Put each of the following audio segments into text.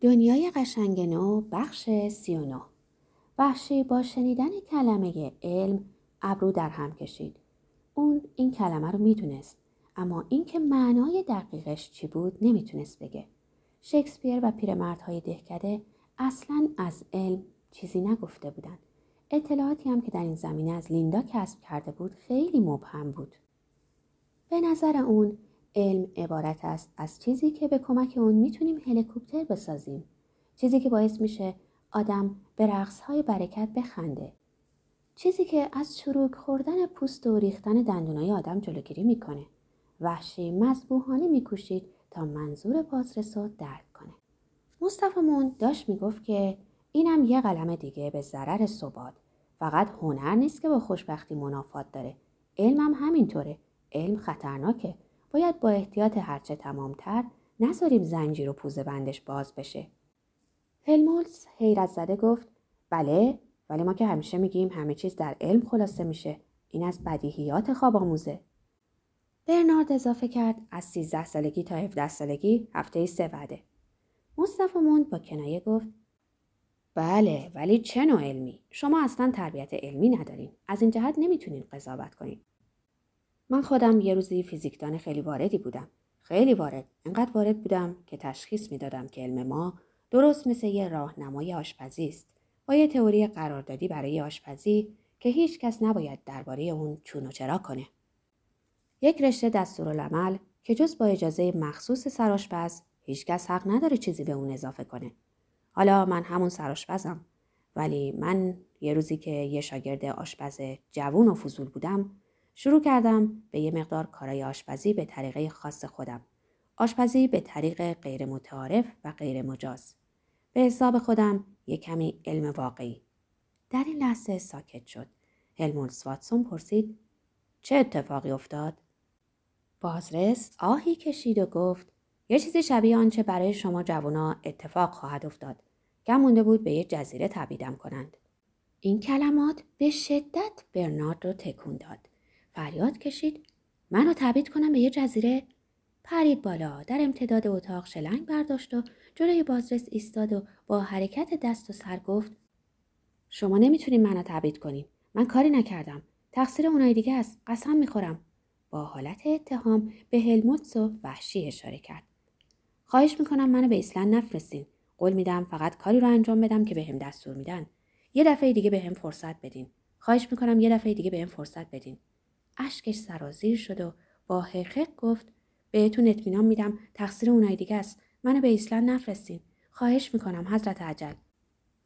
دنیای قشنگ نو بخش 39 وحشی با شنیدن کلمه علم ابرو در هم کشید. اون این کلمه رو می‌دونست اما اینکه معنای دقیقش چی بود نمی‌تونست بگه. شکسپیر و پیرمردهای دهکده اصلا از علم چیزی نگفته بودند. اطلاعاتی هم که در این زمینه از لیندا کسب کرده بود خیلی مبهم بود. به نظر اون علم عبارت است از چیزی که به کمک اون می‌تونیم هلیکوپتر بسازیم. چیزی که باعث میشه آدم به رقصهای برکت بخنده. چیزی که از چروک خوردن پوست و ریختن دندونای آدم جلوگیری می‌کنه. وحشی مذبوحانه میکوشید تا منظور بازرس رو درک کنه. مصطفی مون داشت می‌گفت که اینم یه قلم دیگه به ضرر صباد. فقط هنر نیست که با خوشبختی منافات داره. علمم همینطوره. علم خطرناکه. باید با احتیاط هرچه تمامتر نذاریم زنجیر و پوزه بندش باز بشه. هلمولز حیرت زده گفت بله ولی ما که همیشه میگیم همه چیز در علم خلاصه میشه. این از بدیهیات خواب آموزه. برنارد اضافه کرد از 13 سالگی تا 17 سالگی هفته سه وعده. مصطفی موند با کنایه گفت بله ولی چه نوع علمی؟ شما اصلا تربیت علمی ندارین. از این جهت نمی‌تونین قضاوت کنین. من خودم یه روزی فیزیکدان خیلی واردی بودم. خیلی وارد. انقدر وارد بودم که تشخیص می‌دادم که علم ما درست مثل یه راهنمای آشپزی است. با یه تئوری قراردادی برای آشپزی که هیچ کس نباید درباره اون چون و چرا کنه. یک رشته دستورالعمل که جز با اجازه مخصوص سراشپز هیچکس حق نداره چیزی به اون اضافه کنه. حالا من همون سراشپزم ولی من یه روزی که یه شاگرد آشپز جوون و فضول بودم شروع کردم به یه مقدار کارای آشپزی به طریقه خاص خودم. آشپزی به طریق غیر متعارف و غیر مجاز. به حساب خودم یه کمی علم واقعی. در این لحظه ساکت شد. هلمولس واتسون پرسید چه اتفاقی افتاد؟ بازرس آهی کشید و گفت یه چیزی شبیه آنچه برای شما جوانا اتفاق خواهد افتاد. کم مونده بود به یه جزیره تبیدم کنند. این کلمات به شدت برنارد رو تکون داد. فریاد کشید. منو تبید کنم به یه جزیره. پرید بالا در امتداد اتاق شلنگ برداشت و جلوی بازرس ایستاد و با حرکت دست و سر گفت شما نمی‌تونین منو تبید کنین من کاری نکردم. تقصیر اونای دیگه است. قسم می‌خورم. با حالت اتهام به هلموتس و وحشی اشاره کرد. خواهش می‌کنم منو به ایسلند نفرستین. قول میدم فقط کاری رو انجام بدم که بهم دستور میدن. یه دفعه دیگه بهم فرصت بدین. خواهش می‌کنم یه دفعه دیگه بهم فرصت بدین. اشکش سرازیر شد و با حقق گفت بهتون اطمینان میدم تقصیر اونای دیگه است. منو به ایسلند نفرستین. خواهش می‌کنم حضرت عجل.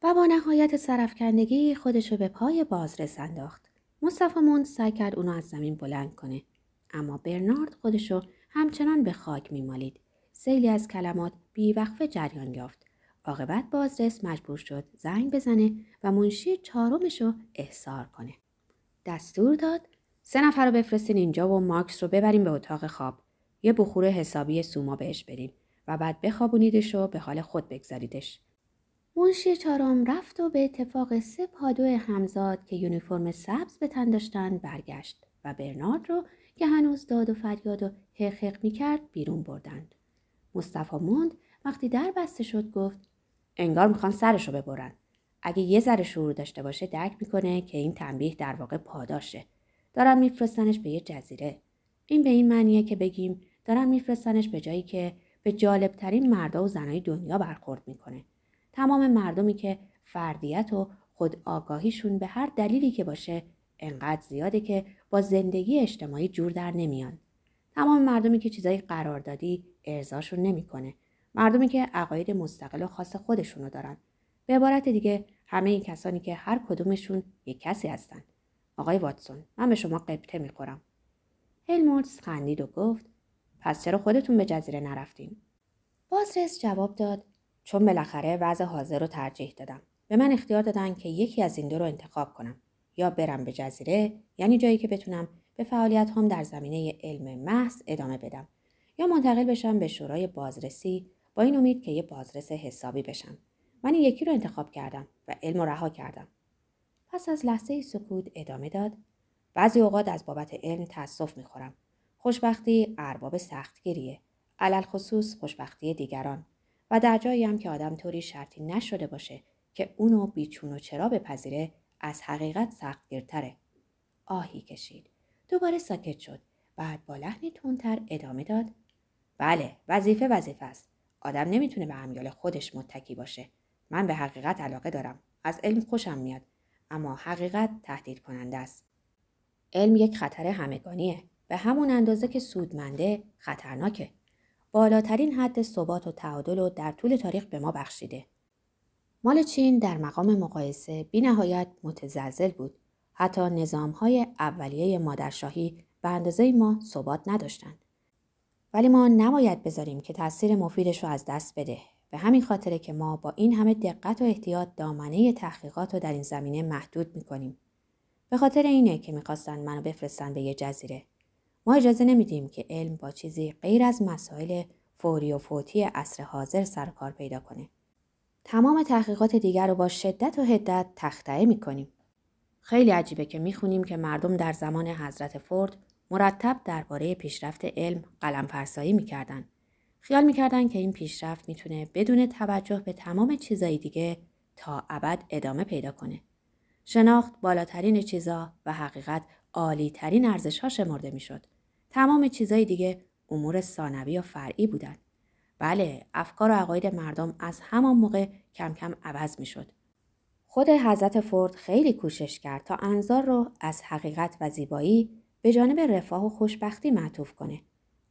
و با نهایت سرفکندگی خودشو به پای بازرس انداخت. مصطفی موند سعی کرد اونو از زمین بلند کنه. اما برنارد خودشو همچنان به خاک میمالید. سیلی از کلمات بیوقفه جریان یافت. عاقبت بازرس مجبور شد زنگ بزنه و منشی چهارمش رو احضار کنه. دستور داد سه نفر رو بفرستین اینجا و ماکس رو ببریم به اتاق خواب. یه بخور حسابی سوما بهش بدین و بعد بخوابونیدش و به حال خود بگذاریدش. منشی چهارم رفت و به اتفاق سه پادو همزاد که یونیفرم سبز به تن داشتن برگشت و برنارد رو که هنوز داد و فریاد و حقق می‌کرد بیرون بردند. مصطفی موند وقتی در بسته شد گفت انگار می‌خوان سرش رو ببرن. اگه یه ذره شعور داشته باشه درک می‌کنه که این تنبیه در واقع پاداشه. دارن میفرستنش به یه جزیره. این به این معنیه که بگیم دارن میفرستنش به جایی که به جالبترین مردا و زنای دنیا برخورد می‌کنه. تمام مردمی که فردیت و خود آگاهیشون به هر دلیلی که باشه انقدر زیاده که با زندگی اجتماعی جور در نمیان. تمام مردمی که چیزای قراردادی ارزاشون نمی‌کنه. مردمی که عقاید مستقل و خاص خودشونو دارن. به عبارت دیگه همه این کسانی که هر کدومشون یک کسی هستن. آقای واتسون من به شما قبطه می‌خورم. هلمولتس خندید و گفت پس چرا خودتون به جزیره نرفتین؟ بازرس جواب داد چون بالاخره وضع حاضر رو ترجیح دادم. به من اختیار دادن که یکی از این دو رو انتخاب کنم. یا برم به جزیره یعنی جایی که بتونم به فعالیت هم در زمینه علم محض ادامه بدم. یا منتقل بشم به شورای بازرسی با این امید که یه بازرس حسابی بشم. من یکی رو انتخاب کردم و علم رو رها کردم. پس از لحظه سکوت ادامه داد بعضی اوقات از بابت علم تاسف می‌خورم خوشبختی ارباب سختگیریه علل خصوص خوشبختی دیگران و در جایی هم که آدم طوری شرطی نشده باشه که اونو بیچون و چرا بپذیره از حقیقت سختگیرتره. آهی کشید. دوباره ساکت شد. بعد با لحنی تندتر ادامه داد. بله وظیفه وظیفه است. آدم نمی‌تونه به امیال خودش متکی باشه. من به حقیقت علاقه دارم. از علم خوشم میاد. اما حقیقت تهدید کننده است. علم یک خطر همگانیه. به همون اندازه که سودمنده خطرناکه. بالاترین حد ثبات و تعادل رو در طول تاریخ به ما بخشیده. مال چین در مقام مقایسه بی نهایت متزلزل بود. حتی نظام های اولیه مادرشاهی به اندازه ما ثبات نداشتند. ولی ما نباید بذاریم که تاثیر مفیدش رو از دست بده. به همین خاطره که ما با این همه دقت و احتیاط دامنه تحقیقات رو در این زمینه محدود می‌کنیم. به خاطر اینه که می‌خواستن منو بفرستن به یه جزیره. ما اجازه نمیدیم که علم با چیزی غیر از مسائل فوری و فوتی عصر حاضر سر کار پیدا کنه. تمام تحقیقات دیگر رو با شدت و حدت تختعه می‌کنیم. خیلی عجیبه که می‌خونیم که مردم در زمان حضرت فورد مرتب درباره پیشرفت علم قلم فرسایی می‌کردن. خیال می‌کردن که این پیشرفت می‌تونه بدون توجه به تمام چیزایی دیگه تا ابد ادامه پیدا کنه. شناخت بالاترین چیزا و حقیقت عالی ترین ارزش ها شمرده می‌شد. تمام چیزای دیگه امور ثانوی و فرعی بودند. بله، افکار و عقاید مردم از همان موقع کم کم عوض می شد. خود حضرت فورد خیلی کوشش کرد تا انظار رو از حقیقت و زیبایی به جانب رفاه و خوشبختی معطوف کنه.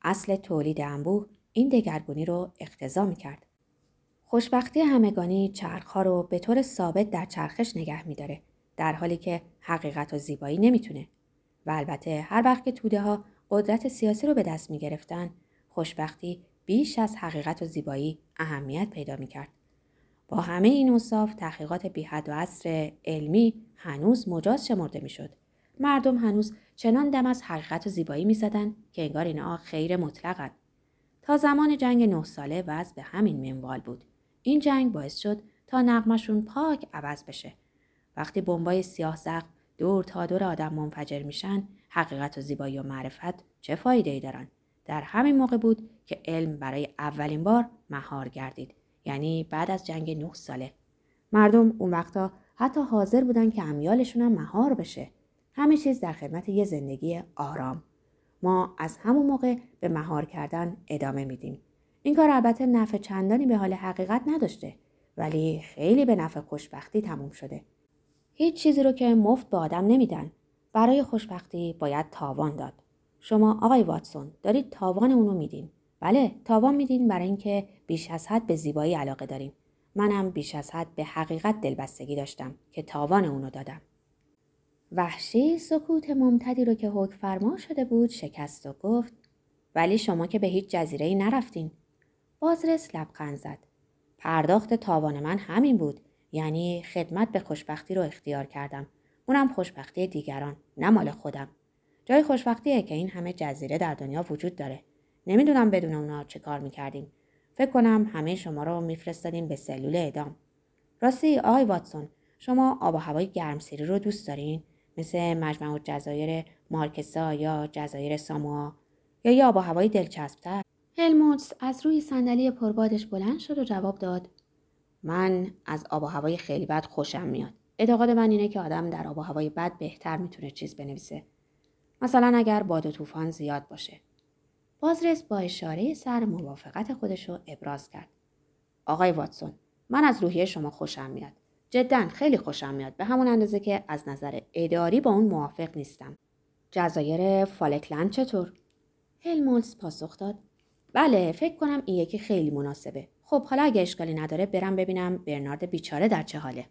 اصل تولید انبوه این دگرگونی رو اقتضا می کرد. خوشبختی همگانی چرخها رو به طور ثابت در چرخش نگه میداره در حالی که حقیقت و زیبایی نمی‌تونه و البته هر وقت که توده ها قدرت سیاسی رو به دست می گرفتن خوشبختی بیش از حقیقت و زیبایی اهمیت پیدا می کرد. با همه این اوصاف تحقیقات بی حد و عصر علمی هنوز مجاز شمرده می شد. مردم هنوز چنان دم از حقیقت و زیبایی می که انگار اینها خیر مطلقند. تا زمان جنگ نه ساله وضع به همین منوال بود. این جنگ باعث شد تا نقمشون پاک عوض بشه. وقتی بمبای سیاه زخم دور تا دور آدم منفجر میشن حقیقت و زیبایی و معرفت چه فایده ای دارن؟ در همین موقع بود که علم برای اولین بار مهار گردید یعنی بعد از جنگ نه ساله مردم اون وقتا حتی حاضر بودن که امیالشون هم مهار بشه همه چیز در خدمت یه زندگی آرام ما از همون موقع به مهار کردن ادامه میدیم. این کار البته نفع چندانی به حال حقیقت نداشته ولی خیلی به نفع خوشبختی تموم شده. هیچ چیزی رو که مفت به آدم نمیدن. برای خوشبختی باید تاوان داد. شما آقای واتسون دارید تاوان اونو میدین. بله تاوان میدین برای اینکه بیش از حد به زیبایی علاقه داریم. منم بیش از حد به حقیقت دلبستگی داشتم که تاوان اونو دادم. وحشی سکوت ممتدی رو که حکم فرما شده بود شکست و گفت ولی شما که به هیچ جزیره ای نرفتین. بازرس لبخند زد. پرداخت تاوان من همین بود. یعنی خدمت به خوشبختی رو اختیار کردم. اونم خوشبختی دیگران نه مال خودم. جای خوشبختیه که این همه جزیره در دنیا وجود داره. نمی‌دونم بدون اونا چه کار می‌کردیم. فکر کنم همه شما رو میفرستادیم به سلول اعدام. راستی آقای واتسون شما آب و هوای گرمسیری رو دوست دارین؟ مثل مجمع جزایر مارکسا یا جزایر ساموا یا یه آب و هوای دلچسبتر. هلموتس از روی صندلی پربادش بلند شد و جواب داد. من از آب و هوای خیلی بد خوشم میاد. اعتقاد من اینه که آدم در آب و هوای بد بهتر می‌تونه چیز بنویسه. مثلا اگر باد و طوفان زیاد باشه. بازرس با اشاره سر موافقت خودش رو ابراز کرد. آقای واتسون من از روحیه شما خوشم میاد. جدا خیلی خوشم میاد. به همون اندازه که از نظر اداری با اون موافق نیستم. جزایر فالکلند چطور؟ هلمولز پاسخ داد. بله فکر کنم این یکی خیلی مناسبه. خب حالا اگه اشکالی نداره برم ببینم برنارد بیچاره در چه حاله.